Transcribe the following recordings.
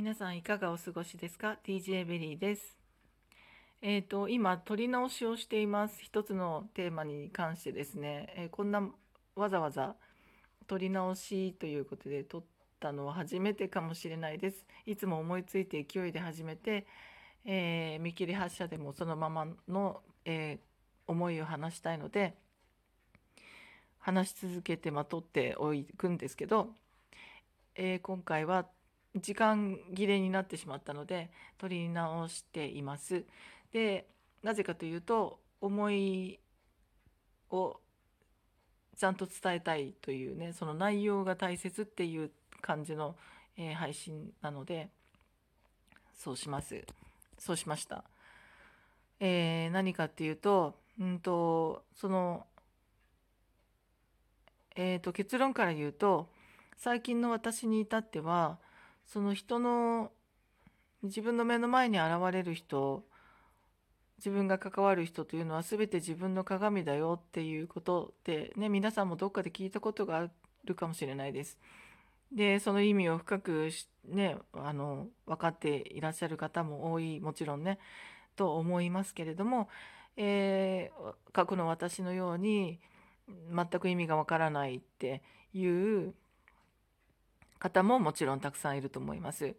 皆さんいかがお過ごしですか ?TJ ベリーです。えっ、と、今、撮り直しをしています。一つのテーマに関してですね、えーこんなわざわざ撮り直しということで撮ったのは初めてかもしれないです。いつも思いついて勢いで始めて、えー見切り発車でもそのままの、えー思いを話したいので、話し続けてまとっておくんですけど、えー今回は時間切れになってしまったので撮り直しています。でなぜかというと思いをちゃんと伝えたいというねその内容が大切っていう感じの、えー配信なのでそうしますそうしました。えー何かっていうとんとそのえーと結論から言うと最近の私に至ってはその人の自分の目の前に現れる人自分が関わる人というのは全て自分の鏡だよっていうことでね皆さんもどっかで聞いたことがあるかもしれないです。でその意味を深くねあの分かっていらっしゃる方も多いもちろんねと思いますけれども、えー過去の私のように全く意味がわからないっていう方ももちろんたくさんいると思います。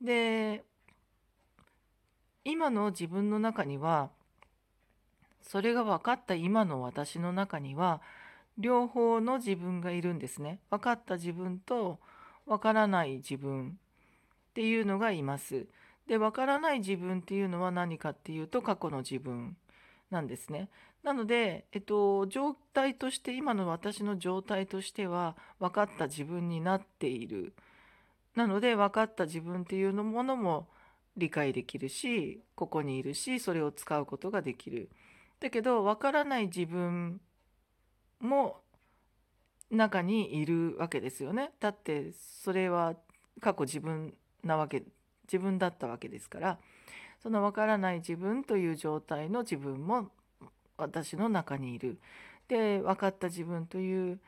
で今の自分の中にはそれが分かった今の私の中には両方の自分がいるんですね。分かった自分と分からない自分っていうのがいます。で分からない自分っていうのは何かっていうと過去の自分なんですね。なので、えっと、状態として今の私の状態としては分かった自分になっている。なので分かった自分っていうのものも理解できるしここにいるしそれを使うことができる。だけど分からない自分も中にいるわけですよね。だってそれは過去自分なわけ自分だったわけですからその分からない自分という状態の自分も私の中にいる。で分かった自分という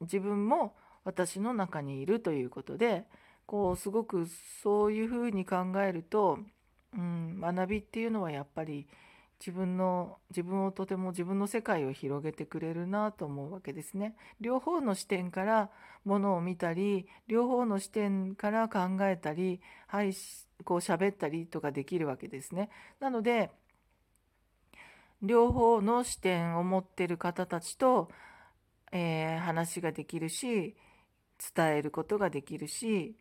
自分も私の中にいるということでこうすごくそういうふうに考えると、うん、学びっていうのはやっぱり自分の自分をとても自分の世界を広げてくれるなと思うわけですね。両方の視点からものを見たり両方の視点から考えたりはいこう喋ったりとかできるわけですね。なので両方の視点を持ってる方たちと、えー話ができるし伝えることができるし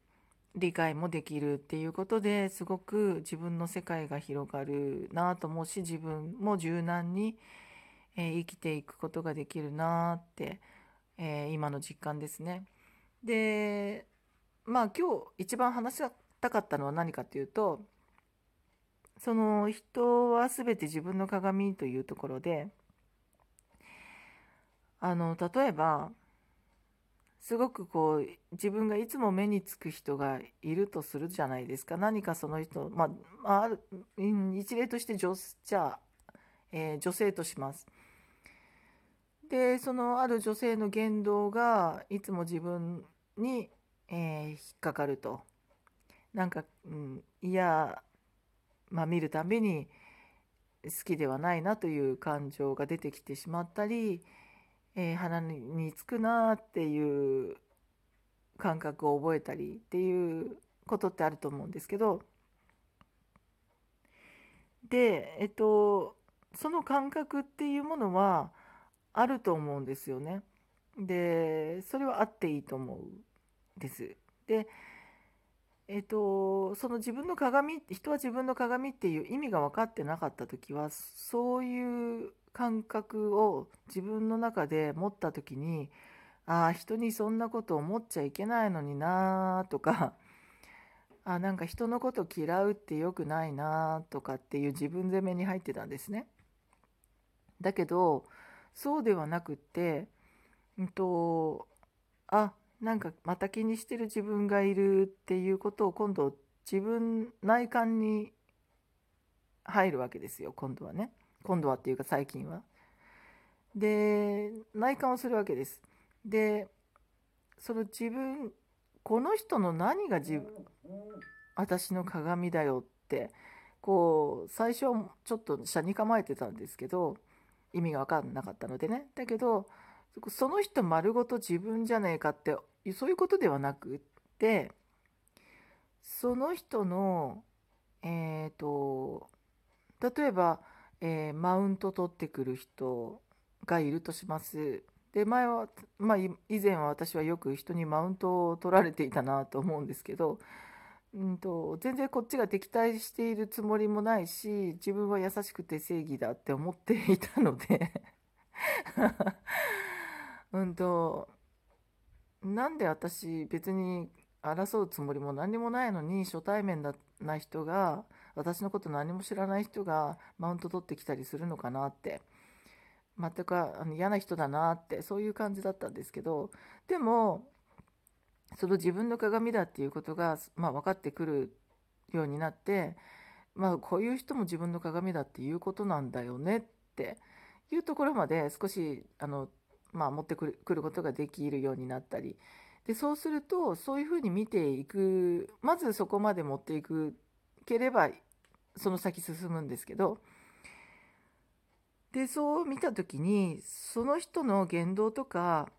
理解もできるっていうことですごく自分の世界が広がるなと思うし自分も柔軟に、えー生きていくことができるなって、えー今の実感ですね。でまあ今日一番話たかったのは何かっていうとその人は全て自分の鏡というところであの例えばすごくこう自分がいつも目につく人がいるとするじゃないですか何かその人まあある一例として女じゃあ、えー女性とします。でそのある女性の言動がいつも自分に、えー引っかかるとなんか、うん、いやまあ見るたびに好きではないなという感情が出てきてしまったり、えー鼻につくなっていう感覚を覚えたりっていうことってあると思うんですけどでえっとその感覚っていうものはあると思うんですよね。でそれはあっていいと思うんです。でえっと、その自分の鏡人は自分の鏡っていう意味が分かってなかった時はそういう感覚を自分の中で持った時にああ人にそんなこと思っちゃいけないのになとか あなんか人のこと嫌うってよくないなとかっていう自分責めに入ってたんですね。だけどそうではなくって、うんと、あなんかまた気にしてる自分がいるっていうことを今度自分内観に入るわけですよ今度はね今度はっていうか最近は。で内観をするわけです。でその自分この人の何が自分私の鏡だよってこう最初ちょっと車に構えてたんですけど意味が分かんなかったのでねだけどその人丸ごと自分じゃねえかってそういうことではなくってその人のえっ、ー、と例えば、えー、マウント取ってくる人がいるとします。で前は、まあ、以前は私はよく人にマウントを取られていたなと思うんですけど、うんと、全然こっちが敵対しているつもりもないし自分は優しくて正義だって思っていたので うんとなんで私別に争うつもりも何にもないのに初対面だな人が私のこと何も知らない人がマウント取ってきたりするのかなって。全くあの嫌な人だなってそういう感じだったんですけどでもその自分の鏡だっていうことが、まあ、分かってくるようになって、まあ、こういう人も自分の鏡だっていうことなんだよねっていうところまで少しあの、まあ、持ってくるくることができるようになったりでそうするとそういうふうに見ていくまずそこまで持っていくければその先進むんですけどでそう見た時にその人の言動とか、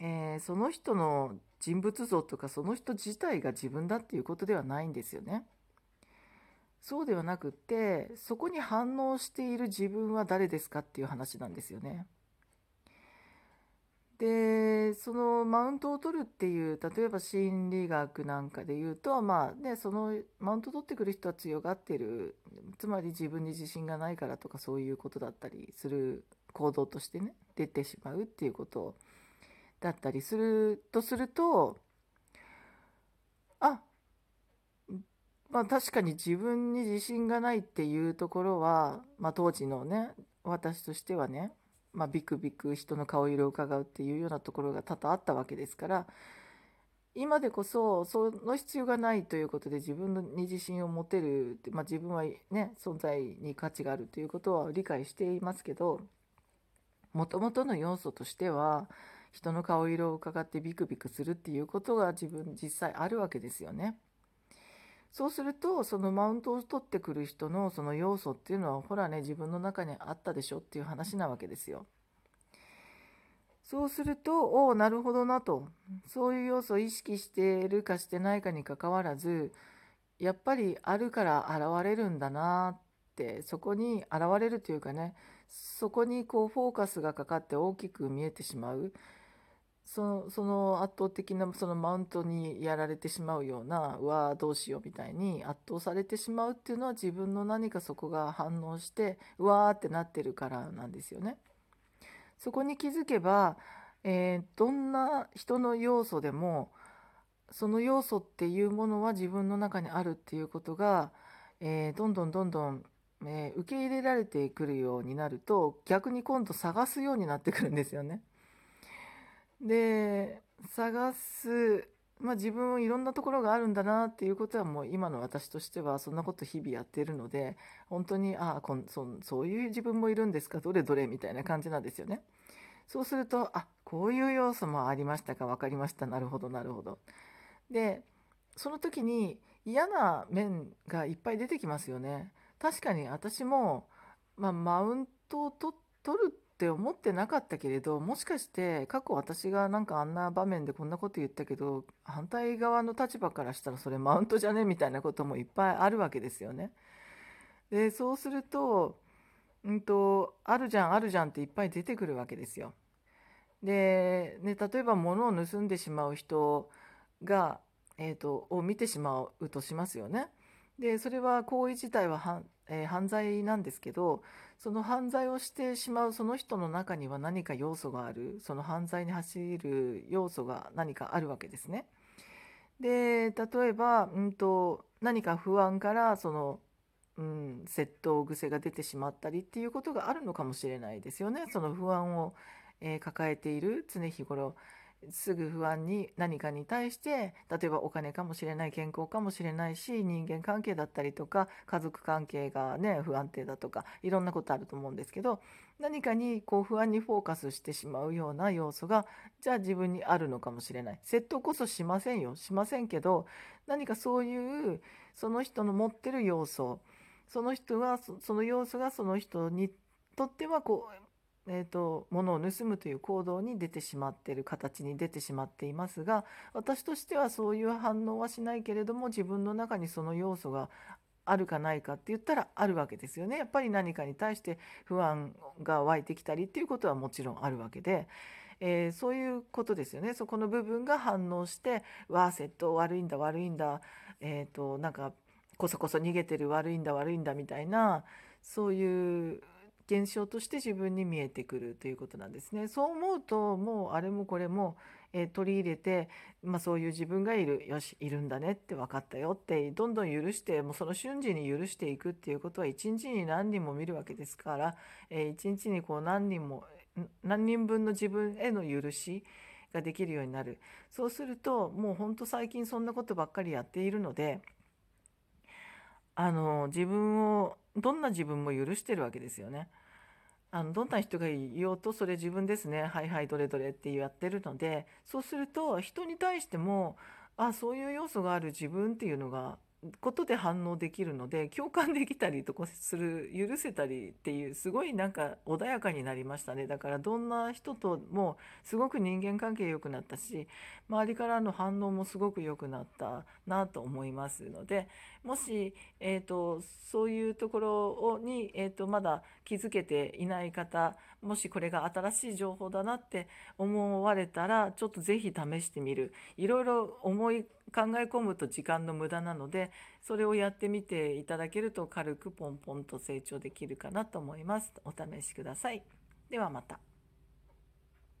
えー、その人の人物像とかその人自体が自分だっていうことではないんですよね。そうではなくってそこに反応している自分は誰ですかっていう話なんですよね。でそのマウントを取るっていう例えば心理学なんかで言うとまあねそのマウント取ってくる人は強がってる。つまり自分に自信がないからとかそういうことだったりする行動としてね出てしまうっていうことだったりするとするとあまあ確かに自分に自信がないっていうところは、まあ、当時のね私としてはねまあ、ビクビク人の顔色を伺うっていうようなところが多々あったわけですから今でこそその必要がないということで自分に自信を持てる、まあ、自分はね存在に価値があるということは理解していますけどもともとの要素としては人の顔色を伺ってビクビクするっていうことが自分実際あるわけですよね。そうするとそのマウントを取ってくる人のその要素っていうのはほらね自分の中にあったでしょっていう話なわけですよ。そうするとおおなるほどなとそういう要素を意識してるかしてないかにかかわらずやっぱりあるから現れるんだなってそこに現れるというかねそこにこうフォーカスがかかって大きく見えてしまうそのその圧倒的なそのマウントにやられてしまうようなうわどうしようみたいに圧倒されてしまうっていうのは自分の何かそこが反応してうわーってなってるからなんですよね。そこに気づけば、えー、どんな人の要素でもその要素っていうものは自分の中にあるっていうことが、えー、どんどんどんどん、えー、受け入れられてくるようになると逆に今度探すようになってくるんですよね。で探す、まあ、自分いろんなところがあるんだなっていうことはもう今の私としてはそんなこと日々やってるので本当にああこんそそういう自分もいるんですか？どれどれみたいな感じなんですよね。そうするとあこういう要素もありましたか？分かりましたなるほどなるほど。でその時に嫌な面がいっぱい出てきますよね。確かに私も、まあ、マウントを取るって思ってなかったけれどもしかして過去私がなんかあんな場面でこんなこと言ったけど反対側の立場からしたらそれマウントじゃねみたいなこともいっぱいあるわけですよね。でそうすると,、うんと、あるじゃんあるじゃんっていっぱい出てくるわけですよ。で、ね、例えば物を盗んでしまう人が、えーとを見てしまうとしますよね。でそれは行為自体はえー、犯罪なんですけどその犯罪をしてしまうその人の中には何か要素があるその犯罪に走る要素が何かあるわけですね。で例えば、うんと、何か不安からその、うん、窃盗癖が出てしまったりっていうことがあるのかもしれないですよね。その不安を、えー、抱えている常日頃、すぐ不安に何かに対して例えばお金かもしれない健康かもしれないし人間関係だったりとか家族関係がね不安定だとかいろんなことあると思うんですけど何かにこう不安にフォーカスしてしまうような要素がじゃあ自分にあるのかもしれない。説得こそしませんよ。しませんけど何かそういうその人の持ってる要素その人はその要素がその人にとってはこうえーと、物を盗むという行動に出てしまっている形に出てしまっていますが私としてはそういう反応はしないけれども自分の中にその要素があるかないかって言ったらあるわけですよね。やっぱり何かに対して不安が湧いてきたりっていうことはもちろんあるわけで、えー、そういうことですよね。そこの部分が反応して「わあ窃盗悪いんだ悪いんだ」えっ、ー、となんかこそこそ逃げてる悪いんだ悪いんだみたいなそういう現象として自分に見えてくるということなんですね。そう思うともうあれもこれも、えー、取り入れて、まあ、そういう自分がいるよしいるんだねって分かったよってどんどん許してもうその瞬時に許していくっていうことは一日に何人も見るわけですから、えー、一日にこう何人も何人分の自分への許しができるようになるそうするともうほんと最近そんなことばっかりやっているのであの自分をどんな自分も許してるわけですよね。あのどんな人が言おうとそれ自分ですね。はいはいどれどれってやってるのでそうすると人に対してもあそういう要素がある自分っていうのがことで反応できるので共感できたりとかする許せたりっていうすごいなんか穏やかになりましたね。だからどんな人ともすごく人間関係良くなったし周りからの反応もすごく良くなったなと思いますのでもし、えーと、そういうところに、えーと、まだ気づけていない方もしこれが新しい情報だなって思われたらちょっと是非試してみる。いろいろ思い考え込むと時間の無駄なのでそれをやってみていただけると軽くポンポンと成長できるかなと思います。お試しください。ではまた。